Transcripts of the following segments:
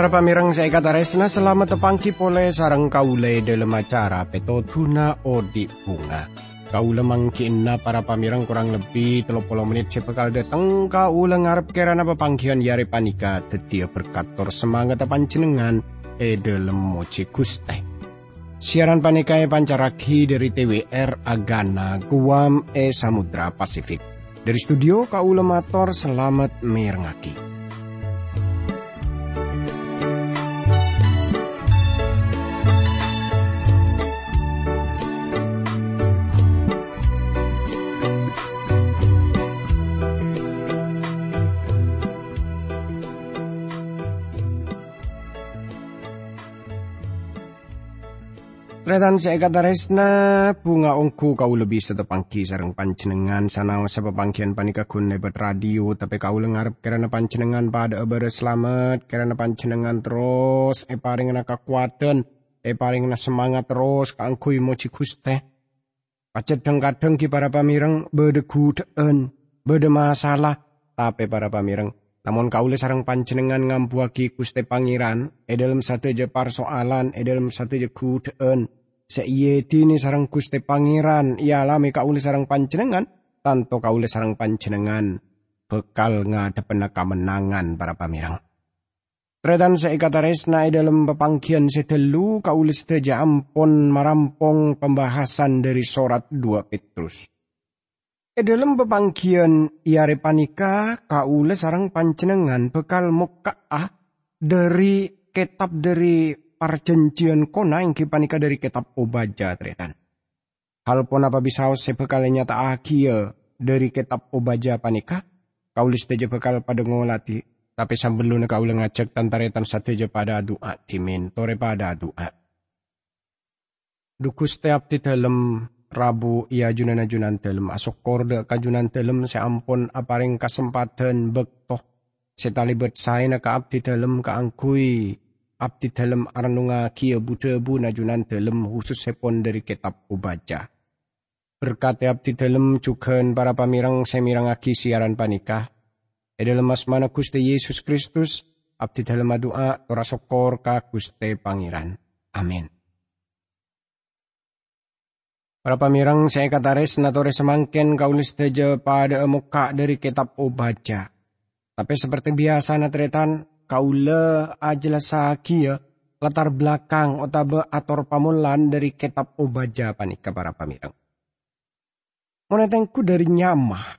Para pamirang sa ikataresna, selamat tepangki pole sarang kaulay dalam acara petotuna o di bunga. Kaula mangkin na para pamirang kurang lebih 30 menit sepekal datang kaula ngarep kera na papangkian yari panika tetia berkator semangat panjenengan e dalam moci guste. Siaran panika e pancaraki dari TWR Agana Guam e Samudra Pasifik. Dari studio kaula mator selamat mirngaki. Tretan seekataresna bunga ongku kau lebih setepangki sarang pancenengan sana sa pepangkian panika kun nebet radio tapi kau lengarap karena pancenengan pada eber selamat karena pancenengan terus e paring na kekuatan e paring na semangat terus kangkui moci kuste kadang kadang ki para pamireng bede gudeen bede masalah tapi para pamireng. Namun le sarang pancenengan ngampuaki kuste pangeran e dalam satu je persoalan e dalam satu je kudeen Seiye dini sarang Gusti Pangeran ia alami kauli sarang panjenengan tanto kauli sarang panjenengan bekal ngadepen kemenangan para pamirang. Tretan seikataresna dalam pepangkian sedelu kaulis teja ampun marampong pembahasan dari surat 2 Petrus. E dalam pepangkian iare panika kaule sarang panjenengan bekal mukaah dari kitab dari perjanjian kona yang kipanika dari kitab obaja tretan. Hal pun apa bisa sebekal nyata akhir dari kitab obaja panika, kaulis teja bekal pada ngolati, tapi sambil kau ngajak tantaretan sateja pada doa dimin, tore pada doa. Dukus tiap di dalam Rabu ia junan junan dalam asok korde kajunan dalam seampun aparing kesempatan bektoh. Setalibet saya na kaap di dalam keangkui abdi dalam arnunga kia buda bu najunan dalam khusus sepon dari kitab ubaca. Berkati abdi dalam juga para pamirang semirang aki siaran panikah. E dalam Gusti Yesus Kristus, abdi dalam doa tora sokor ka Gusti Pangeran. Amin. Para pamirang saya katares natore semangken kaulis teja pada muka dari kitab ubaca. Tapi seperti biasa natretan, kaula ya latar belakang otabe ator pamulan dari kitab obaja panika para pamirang. Monetengku dari nyamah,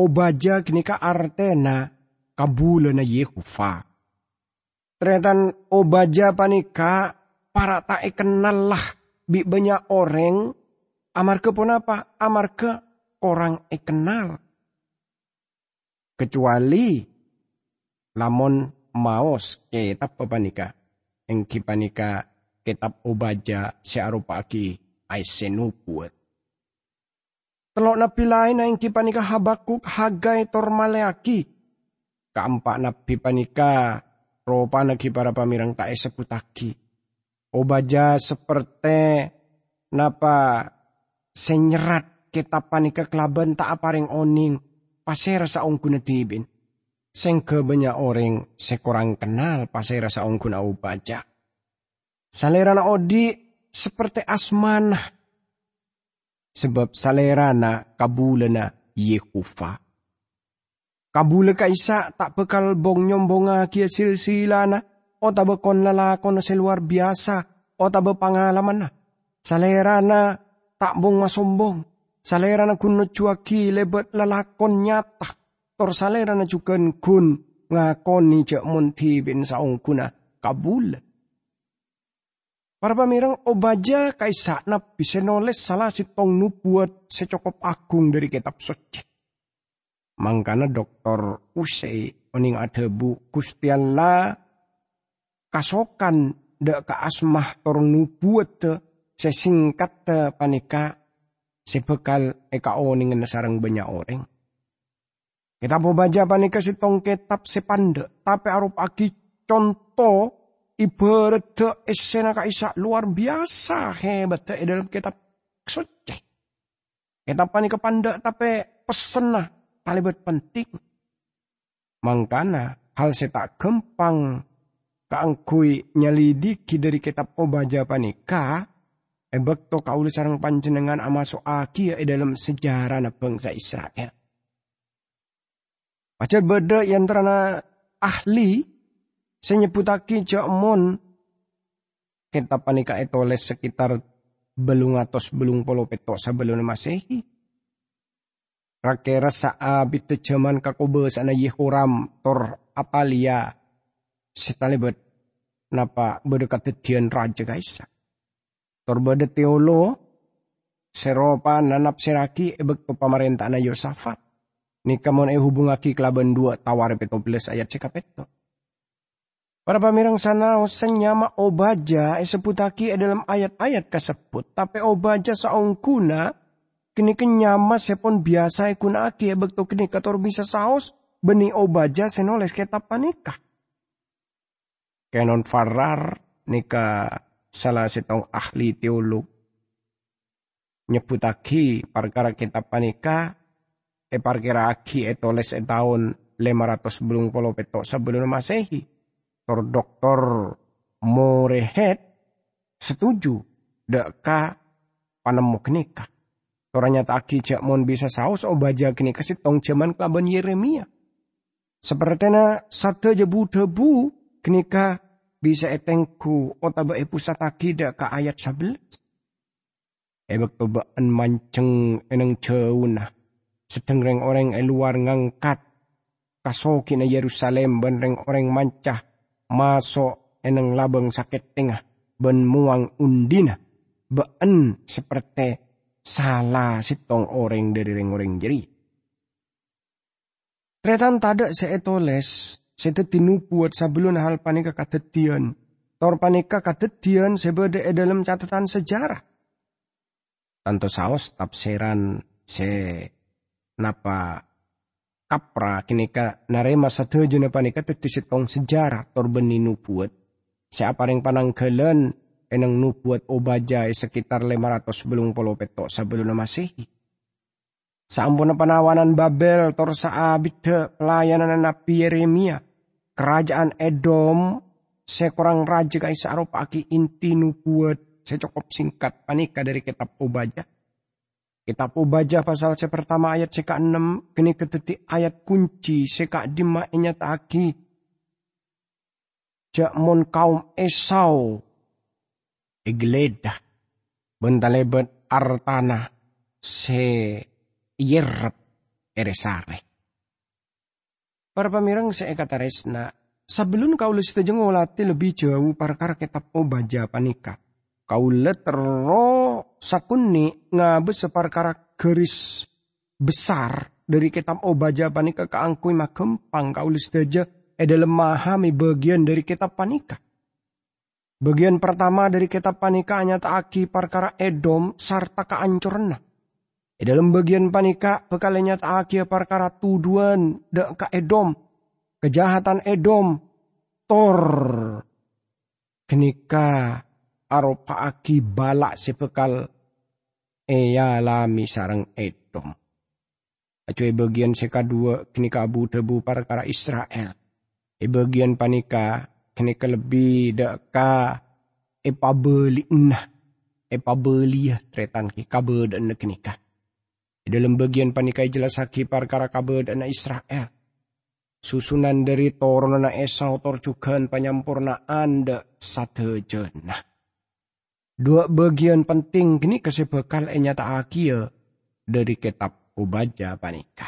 obaja kini ka artena kabula na Yehova. Ternyata obaja panika para tak kenal lah bi banyak orang amar ke pun apa amar ke orang kenal kecuali lamun maos kitab papanika. Eng kipanika kitab obaja si arupaki ay senupuat. Telok na pilay na ing kipanika habakuk hagay tormaleaki. Na pipanika ropa na para pamirang tae seputaki. Obaja seperti napa senyerat kitab panika kelaban tak aparing oning pasera sa ongkuna tibin seng banyak orang sekurang kenal pasai rasa ongkun au baca. Salerana odi seperti asmana. Sebab salerana kabulana Yehova. Kabula kaisa tak bekal bong nyombonga kia silsilana. O tak bekon lalakon na luar biasa. O tak pangalaman na. Salerana tak bong masombong. Salerana kuno cuaki lebet lalakon nyata salera na jukan kun ngakoni cek munti bin saung kuna kabul. Para pamirang obaja kaisa na bisa noles salah sitong nubuat secokop agung dari kitab suci. Mangkana doktor Usai oning ada bu kustiala kasokan de ka asmah tor nubuat te sesingkat te panika sebekal eka oning sarang banyak orang. Kita mau baca panika tong kitab sepanda. Tapi arup aki contoh ibarat esena kaisa luar biasa hebat eh, dalam kitab suci. Kita panika panda tapi pesena kalibat penting. Mangkana hal setak gempang kaangkui nyelidiki dari kitab obaja panika ebek to kaulu sarang panjenengan amaso aki e dalam sejarah bangsa Israel. Pacar beda yang terana ahli senyebutaki mon kitab panika etoles sekitar belung atos belung polo peto sebelum masehi. Rakera saabit zaman kakobes ana Yehoram tor apalia setalibet napa berdekat tian raja guys. Torbade teolo seropa nanap seraki ebek to pamarentah na Yosafat. Ni kamon e hubungaki kelaban dua tawar petoples ayat cekapeto. Para pamirang sana senyama obaja e seputaki e dalam ayat-ayat kasebut. Tapi obaja saong kuna kini kenyama sepon biasa e kuna aki e bekto kini kator bisa saos beni obaja senoles ketap panikah. Kenon Farar nika salah setong ahli teolog nyebutaki perkara kitab panika e parkira aki e toles e tahun 500 belum polo peto sebelum masehi tor doktor Morehead setuju deka panemu kenika Toranya taki cak mon bisa saus obaja kini kasih tong ceman kelaban Yeremia. Seperti na satu jebu tebu kenika bisa etengku otaba e pusataki da ka ayat 11. Ebek tobaan manceng eneng ceuna. Sedang reng orang e luar ngangkat kasoki na Yerusalem ben orang mancah masuk eneng labeng sakit tengah ben muang undina. Been seperti salah sitong orang dari reng orang jeri. Tretan tada seetoles Sete tinupuat sebelum hal panika katetian. Tor panika katetian sebeda e dalam catatan sejarah. Tanto saos tafsiran se napa kapra kinika narema satejo na panika tetisitong sejarah tor beni nupuat. Siapa yang pananggalan enang nubuat obaja sekitar 500 belum polo petok sebelum masehi. Sampun penawanan Babel tor saabit pelayanan Nabi Yeremia. Kerajaan Edom sekurang raja kai aki inti nubuat saya cukup singkat panika dari kitab Obaja. Kitab Obaja pasal saya pertama ayat seka enam kini ketetik ayat kunci seka dima inyat aki. Jakmon kaum Esau igledah bentalebet artana se yerep eresare. Para pamirang saya kata resna, sebelum kau lesi ngolati lebih jauh perkara kitab obaja panika. Kau letero sakuni ngabes seperkara garis besar dari kitab obaja panika keangkui makempang kau lesi aja adalah memahami bagian dari kitab panika. Bagian pertama dari kitab panika hanya taaki perkara Edom sarta keancuranna. Di dalam bagian panika pekalenya taaki perkara tuduhan de ka Edom. Kejahatan Edom. Tor. Kenika aropa aki balak sepekal eyalami sarang Edom. Acuy bagian seka dua kenika abu tebu perkara Israel. E bagian panika kenika lebih deka epabeli nah epabeli ya tretan ki kabe dan. Di dalam bagian panikai jelas haki perkara kabe dan Israel. Susunan dari torona Esau torjukan penyampurnaan de satu jenah. Dua bagian penting kini kesebekal enyata akia dari kitab Ubaja panika.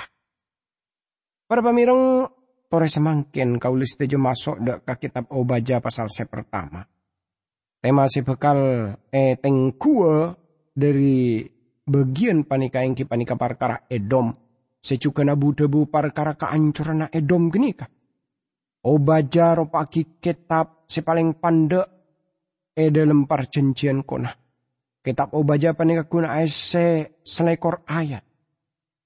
Para pamirang tore semangkin kau tejo masuk de ke kitab Ubaja pasal se pertama. Tema sebekal eh tengkua dari bagian panika yang panika parkara Edom. Secuka nabu debu parkara keancuran Edom genika. Obaja ropaki kitab sepaling pandek e dalam perjanjian kona. Kitab obaja panika kuna ese selekor ayat.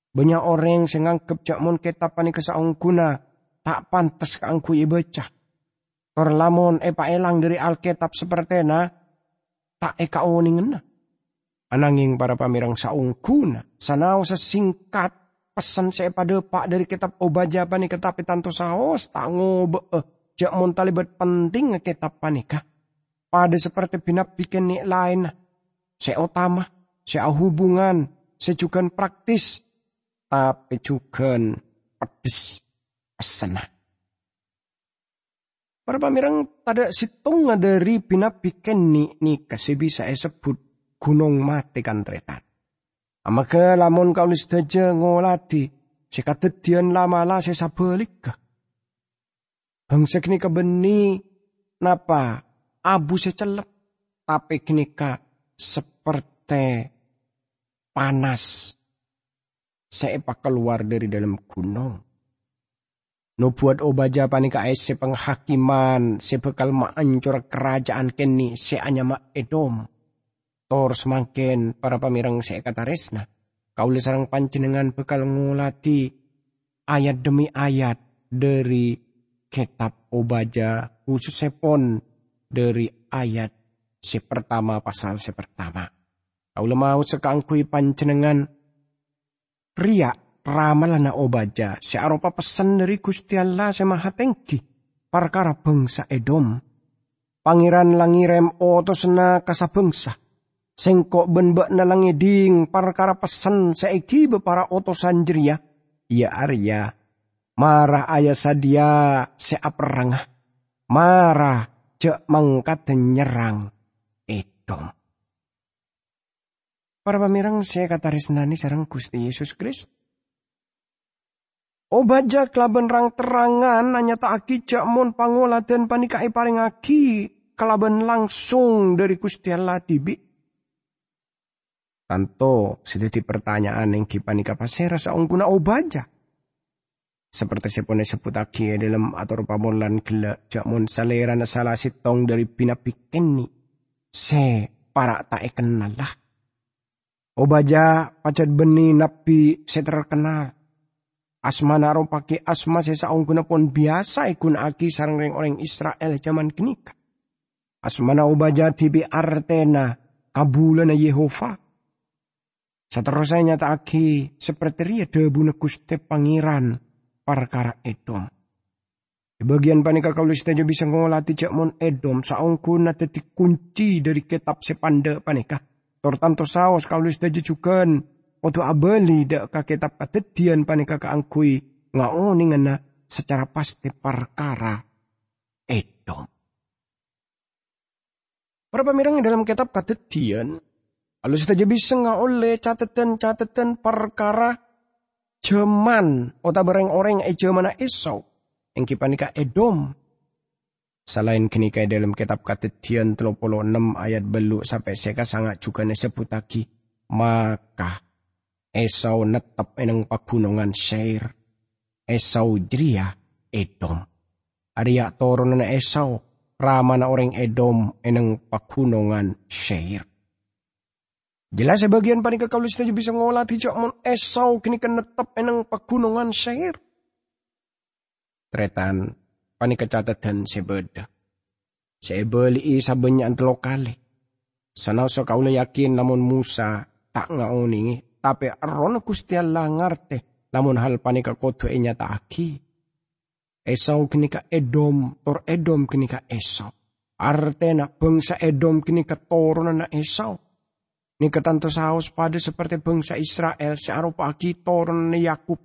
Banyak orang yang senganggap cak mon kitab panika saung kuna tak pantas keangku ibaca. Torlamon e elang dari Alkitab seperti na tak eka oningan Ananging para pamirang saungkuna, sanau sesingkat pesan saya pada pak dari kitab obaja apa nih ketapi tanto saos tango be eh, jak mun talibat penting kitab panika. Pada seperti binap bikin ni lain. Se utama, se hubungan, se juga praktis. Tapi juga pedes pesena. Para pamirang tada situng dari binap bikin ni ni kasih bisa sebut gunung mati kan tretan. Amaka lamun kaulis daja ngolati, sekadedian lama-la sesabalik ka. Bangsa kini kebeni napa abu secelep tapi kini ka seperti panas seepa keluar dari dalam gunung. No buat obaja panika ese penghakiman sebekal maancur kerajaan keni se anyama edom. Tor semakin para pamirang se kata resna. Kaulah sarang panjenengan bekal ngulati ayat demi ayat dari kitab Obaja khusus sepon dari ayat si pertama pasal si pertama. Kau mau sekangkui ria ramalana Obaja si aropa pesan dari Gusti Allah si maha tengki perkara bangsa Edom. Pangeran langirem oto sena kasa bangsa. Sengkok benbek nalangi ding perkara pesan seiki para oto sanjria. Ya Arya marah ayah sadia seaperangah. Marah cek mangkat nyerang Edom. Para pamirang saya kata resnani sarang Gusti Yesus Kristus. Obaja kelaben rang terangan nanya tak aki cak mon pangola dan panikai paring aki kelaben langsung dari Gusti Allah tibi. Tanto sedeti pertanyaan yang kipanika pasera saungguna obaja. Seperti sebut aki dalam atur pamolan gila jakmun salera na salah sitong dari pinapikeni. Se para tak kenal lah. Obaja pacat beni napi se terkenal. Asma naro pake asma saung guna pun biasa ikun aki sarang ring orang Israel zaman kenika. Asma na obaja tibi artena kabulan na Yehova. Seterusnya nyata aki seperti ria debu na kuste pangeran perkara Edom. Di bagian panika kaulis saja bisa ngolati cak mon Edom saungku na tetik kunci dari kitab sepanda panika. Tortanto saos kaulis saja juga untuk abeli dak ka kitab katetian panika kaangkui ngaoni ngena secara pasti perkara Edom. Para pamirang dalam kitab katetian, lalu saja bisa oleh catatan-catatan perkara Jeman ota bereng orang e jemana Esau. Yang kipanika Edom. Selain kenika dalam kitab katetian 36 ayat belu sampai seka sangat juga disebut lagi. Maka Esau netap eneng pagunungan Seir. Esau jeria Edom. Arya turunan Esau ramana orang Edom eneng pagunungan Seir. Jelas sebagian panika kaulis saja bisa ngolah tijak mon esau kini kan enang pegunungan syair. Tretan panika catatan sebeda. Sebeli sabenya antelo kali. Sanau so kaula yakin namun Musa tak ngaoningi. Tapi aron kusti Allah ngarte. Namun hal panika kotu enya tak aki. Esau kini ka Edom, tor Edom kini ka Esau. Artena bangsa Edom kini ka torunan na Esau Ni ketanto saus pada seperti bangsa Israel searupa aki toron Yakub.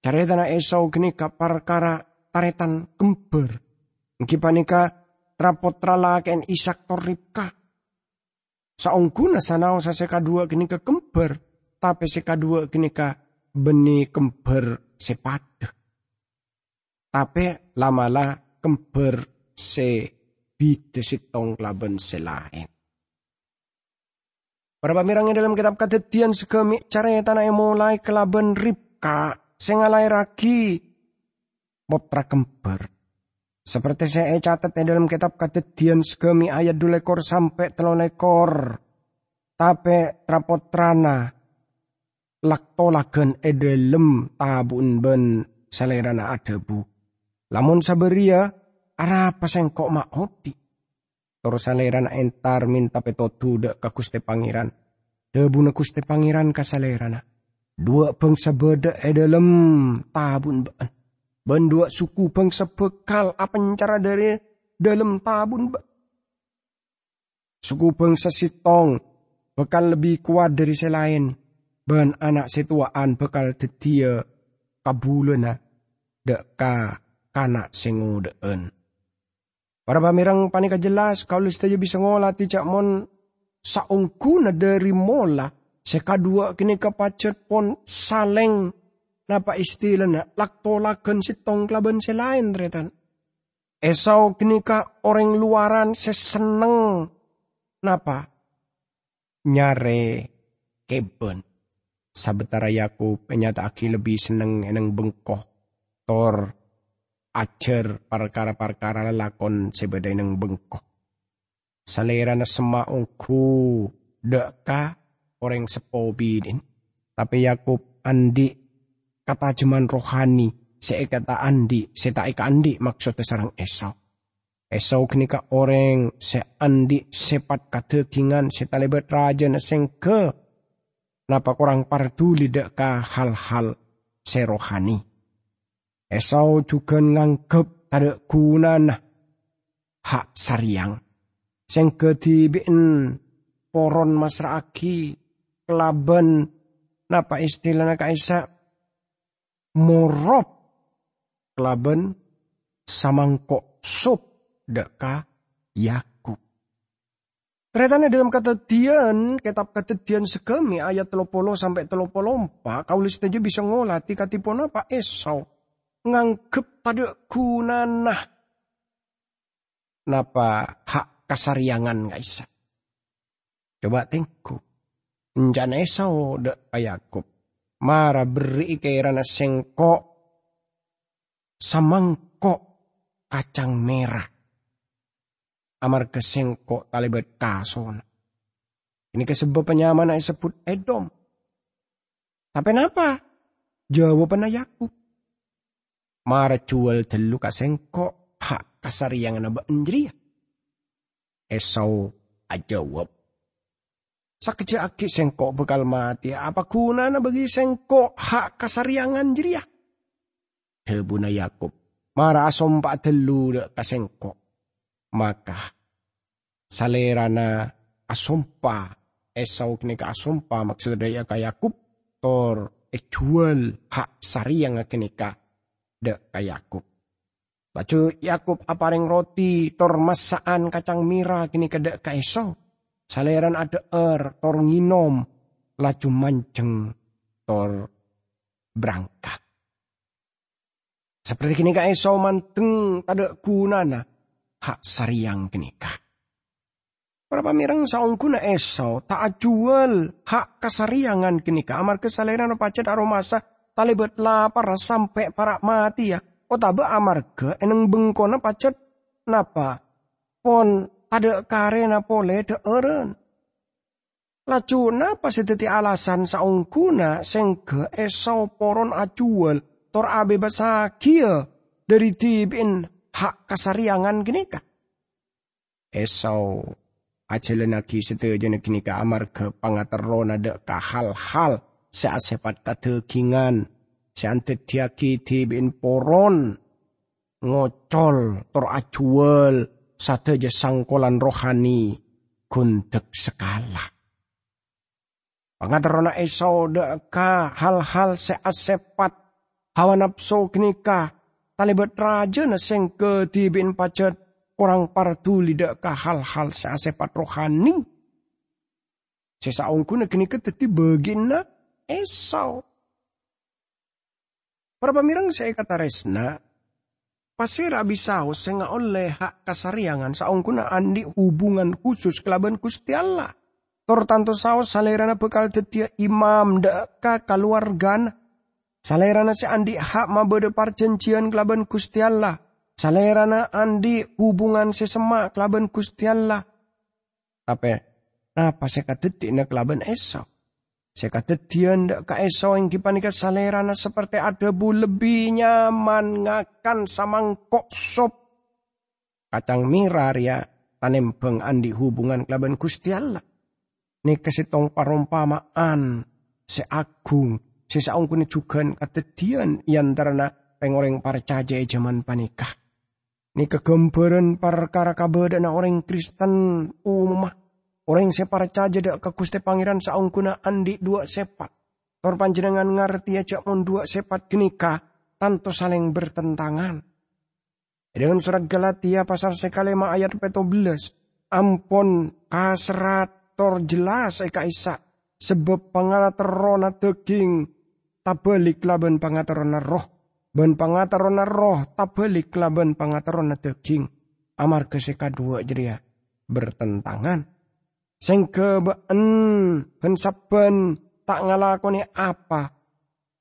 Carita na Esau gini ka perkara taretan kember. Nki panika trapotra laken Isak toripka. Saungguna sanau sa seka dua gini ke kember. Tapi seka dua gini ka beni kember sepade. Tapi lamalah kember se bide sitong laben selain. Para pamirangnya dalam kitab kadetian segemi caranya tanah yang mulai kelaban Ribka sengalai ragi potra kembar. Seperti saya catat dalam kitab kadetian segemi ayat dua lekor sampai telur lekor. Tapi trapotrana laktolagen edelem tabun ben selerana adebu. Lamun saberia arapa sengkok makoti. Terus salerana entar minta petotu dek ke kuste pangeran. Debu na kuste pangeran kasalerana. Dua bangsa beda e dalam tabun baan. Bendua suku bangsa bekal apa cara dari dalam tabun. Suku bangsa sitong bekal lebih kuat dari selain. Ben anak situaan bekal tetia kabulena deka kanak sengu deen. Para pamirang panika jelas kau saja bisa ngolah tijak mon saungkuna dari mola sekadua kini kapacet pon saleng Napa istilah na laktolaken si tong klaben selain retan. Esau kenika orang luaran seseneng. Napa? Nyare keben. Sabetara Yakub penyata aki lebih seneng eneng bengkoh. Tor ajar perkara-perkara lakon sebeda eneng bengkoh. Salera na semaungku deka orang sepobidin. Tapi Yakub andi kata jeman rohani se kata andi se tak eka andi maksudnya sarang Esau. Esau kenika orang se andi sepat katekingan se talebet raja na ke napa kurang parduli deka hal-hal se rohani. Esau juga nganggep tada gunana hak sariang. Seng kedibin poron masraki kelaban napa istilahnya kaisa morop kelaben samangkok sup deka Yakub. Teretanya dalam kata dian, kitab kata dian segemi ayat telopolo sampai telopolo empat, kaulis saja bisa ngolati katipun apa Esau. Nganggep pada gunanah. Napa hak kasariangan guys. Coba tengku. Njana Esau dek Yakub mara beri kairana sengko samangko kacang merah. Amar kesengko talibet kason. Ini kesebab penyaman yang sebut Edom. Tapi kenapa? Jawaban Yakub. Mara jual telu kasengko hak kasar yang naba enjriya. Esau ajawab Sakit aki sengkok bekal mati. Apa guna na bagi sengkok hak kasariangan jeria? Hebuna Yakub. Mara asompa telu ka sengkok. Maka salera na asompa. Esau kini ka asompa maksud daya ka Yakub. Tor ejual hak sariang kini ka de ka Yakub. Baca Yakub apareng roti tor masaan kacang mira kini ka de ka Esau Saleran ada er, tor nginom, laju manceng, tor berangkat. Seperti kini kak Esau manteng tada gunana hak sariang kenikah. Para pamirang saung kuna Esau tak jual hak kasariangan kenikah. Amar kesaleran pacet aromasa talibet lapar sampai para mati ya. Oh tabe ke eneng bengkona pacet napa? Pon ada karena pole de eren. Laju napa sedeti alasan saungkuna sengke esau poron acual tor abe basakia dari tibin hak kasariangan gini ka. Esau ajelenaki setuju kini ka amar ke pangaterona de ka hal-hal seasepat katekingan seantet tiaki tibin poron. Ngocol tor acual sateja sangkolan rohani. Kuntek sekala. Pangatarona esau deka hal-hal seasepat hawa nafsu kenika talibat raja na seng ke tibin pacet. Kurang partuli deka hal-hal seasepat rohani. Sesaungku na kenika teti begina esau. Para pamirang saya kata resna, Pasira bisau senga oleh hak kasariangan saungkuna andi hubungan khusus kelaban Gusti Allah. Tor tanto saus salerana bekal tetia imam deka keluargan. Salerana si andi hak mabede perjanjian kelaban Gusti Allah. Salerana andi hubungan sesema kelaban Gusti Allah. Tapi, napa seka detik na kelaban esok? Sekatetian dak ka esau yang kipanika salerana seperti ada bu lebih nyaman ngakan samangkok sop. Kacang mirar ya tanembeng andi hubungan kelaban Gusti Allah. Ini kesitong parompamaan seagung juga katetian yang terana orang percaya zaman panikah. Ini kegembaran perkara kabedana orang Kristen umumah. Orang yang percaya dak ke Gusti Pangeran saungkuna andi dua sepat. Tor panjenengan ngerti aja mon dua sepat genika tanto saling bertentangan. Dengan surat Galatia pasal sekalema ayat 14. Ampun kasrat tor jelas eka isa. Sebab pangaterona daging tabalik laban pangaterona roh ban pangatarona roh tabalik laban pangatarona daging amar keseka dua jeria bertentangan sing kebeen ben saben tak ngalakoni apa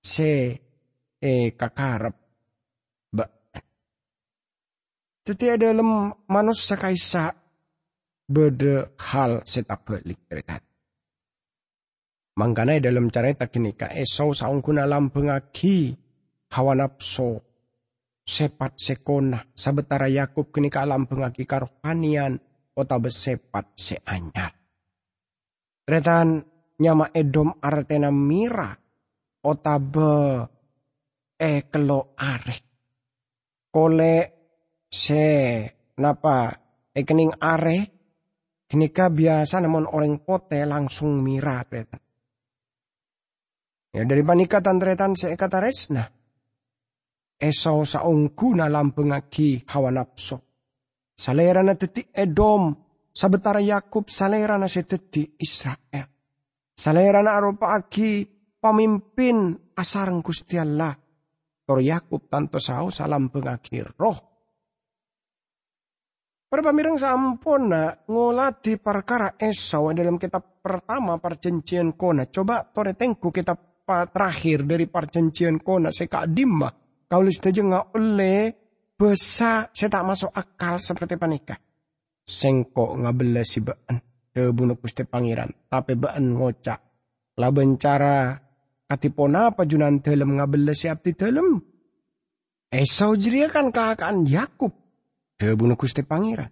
se e kakarep ba Teti dalam manusia kaisa bede hal setak balik cerita. Mangkana dalam cerita kini ka esau saung kuna lampeng aki hawa nafsu sepat sekona sabetara Yakub kini alam pengaki karohanian ota besepat seanyar. Tretan nyama edom artena mira ota be e kelo are. Kole se napa e kening are kenika biasa namun orang pote langsung mira tretan. Ya dari panikatan tretan se kata resna Esau saungkuna lampengaki hawa nafsu. Salera na teti Edom, sabetara Yakub salera na seteti Israel. Salera na arupa aki pamimpin asarang Gusti Allah. Tor Yakub tanto sao salam pengaki roh. Para pamirang sampun na ngolati perkara Esau dalam kitab pertama perjanjian kona. Coba tore tengku kitab terakhir dari perjanjian kona seka dimah Kau setuju nggak oleh besa saya tak masuk akal seperti panika. Sengkok ngabela si baan. Debunuh kusti pangeran. Tapi baan ngocak. Lah bencara katipona apa junan dalam ngabela si abdi dalam. Esau jeria kan kakaan Yakub. Debunuh kusti pangeran.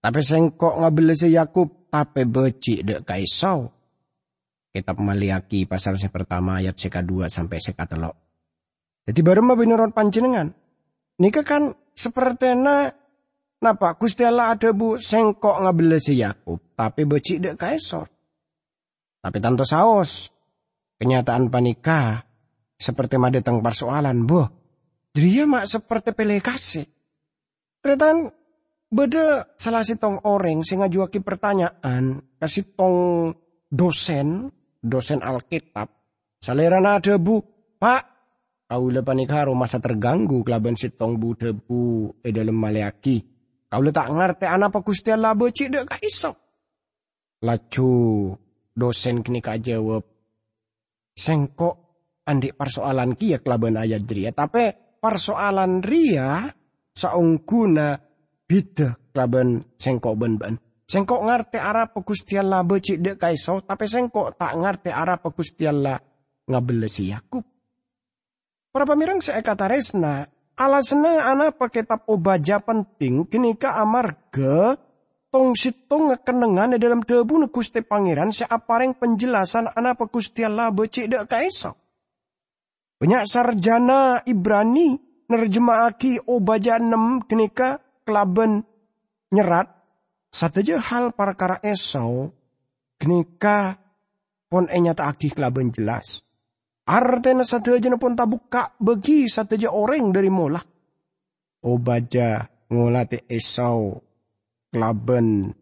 Tapi sengkok ngabela si Yakub. Tapi beci dek kaisau. Kitab Maliaki pasal pertama ayat seka dua sampai seka telok. Jadi baru mau binurut panjenengan. Nika kan seperti na napa Gusti Allah ada bu sengkok si Yakub tapi becik dek kaisor. Tapi tanto saos kenyataan panika seperti madetang persoalan bu. Dia mak seperti pele kasih. Ternyata beda salah si tong orang sing ngajuaki pertanyaan kasih tong dosen dosen Alkitab. Salerana ada bu, Pak Kaula panikaro masa terganggu kelaban sitong bu debu e dalam maleaki. Kaula tak ngerti anak apa Gusti Allah becik kaiso. Lacu dosen kini kak jawab. Sengkok andik persoalan kia kelaban ayat ria. Tapi persoalan ria saungguna bida kelaban sengkok ben-ben. Sengkok ngerti arah Gusti Allah becik dek kaiso. Tapi sengkok tak ngerti arah Gusti Allah ngabelesi Yakub. Para pemirang saya kata resna, alasnya anak pakai tap obaja penting kenika amarga tong sitong kenengan dalam debu Gusti Pangeran seapareng penjelasan anak Gusti Allah becik dek kaisa. Banyak sarjana Ibrani nerjemahaki obaja enam kenika kelaben nyerat sateja hal perkara Esau kenika pon enyata aki kelaben jelas. Artena satu aja pun bagi satu aja orang dari mola. Obaja ngolate esau klaben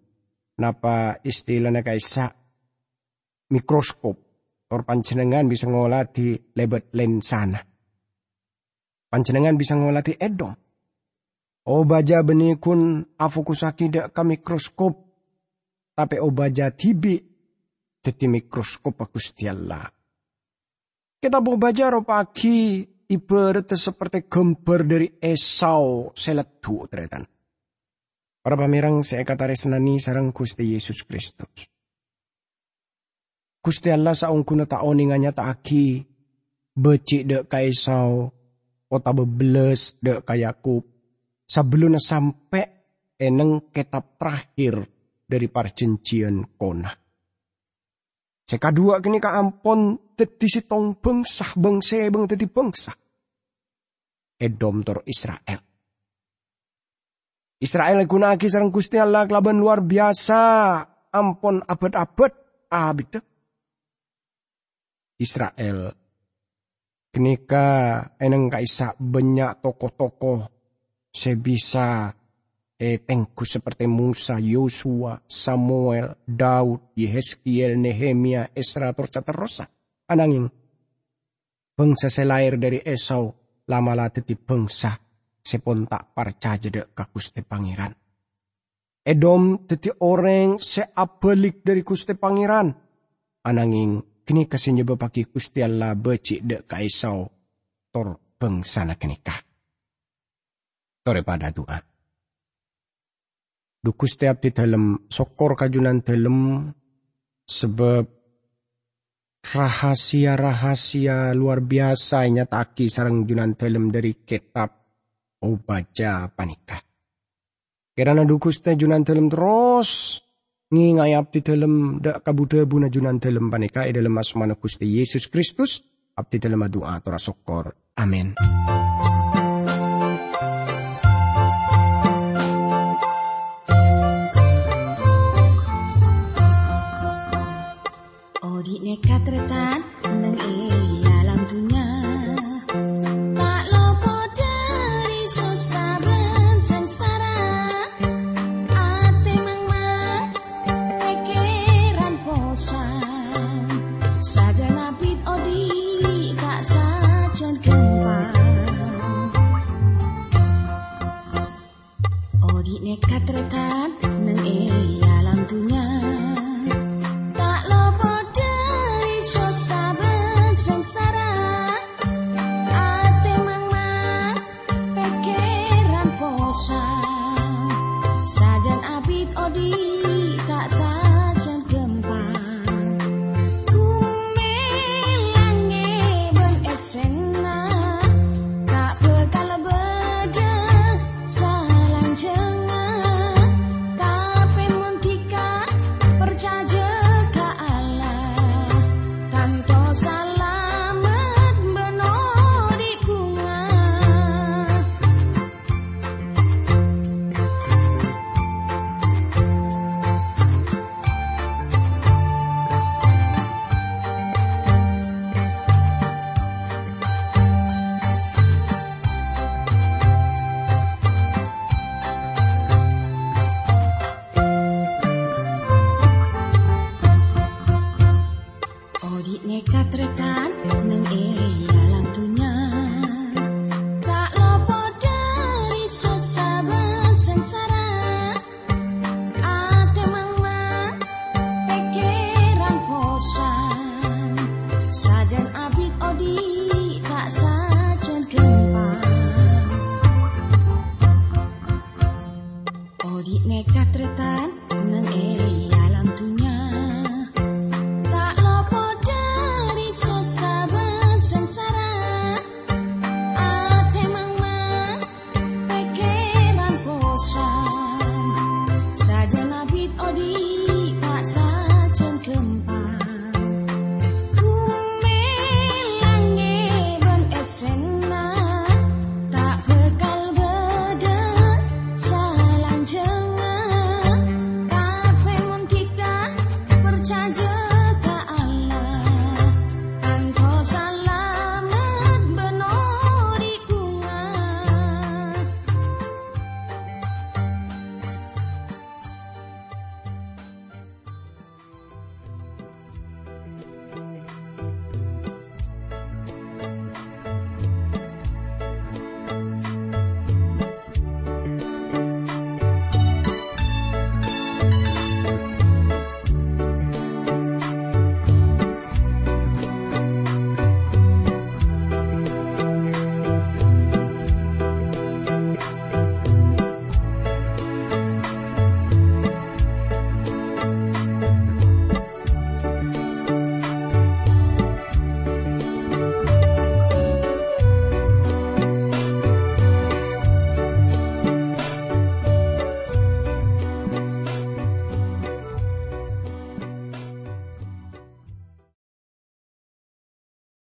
napa istilahnya kaisa mikroskop or panjenengan bisa ngolati lebet lensana. Panjenengan bisa ngolati edom. Obaja benikun afokusaki dak ka mikroskop. Tapi obaja tibi teti mikroskop aku Allah. Kita mau baca pagi ibarat seperti gambar dari Esau seletu teretan. Para pamirang saya kata resnani sarang Gusti Yesus Kristus. Gusti Allah saungkuna tak oninganya tak aki becik dek ka Esau kota bebeles dek ka Yakub sebelum sampai eneng kitab terakhir dari perjanjian kona. Seka dua kini ka ampon teti si tong bangsa bangsa bang teti bangsa. Edom tor Israel. Israel gunaki sarang Gusti Allah kelaban luar biasa. Ampun abad-abad abid. Israel kenika eneng kaisa banyak tokoh-tokoh sebisa eh tengku seperti Musa, Yosua, Samuel, Daud, Yehezkiel, Nehemia, Esra, terus terus Ananging bangsa selair dari Esau lama latih di bangsa sepon tak percaya dek ke Pangeran. Edom teti orang seabelik dari Gusti Pangeran. Ananging kini kasih nyoba pagi Gusti Allah becik dek ka Esau tor bangsa na kenikah. Tore pada doa. Du Gusti abdi dalam sokor kajunan dalam sebab rahasia-rahasia luar biasa nyataki sarang junan dalam dari kitab Obaja Panikah. Kirana dukus teh junan dalam terus ngingay di dalam da kabuda buna junan dalam panika e dalam asmana Gusti Yesus Kristus abdi dalam doa tora sokor. Amin. Odi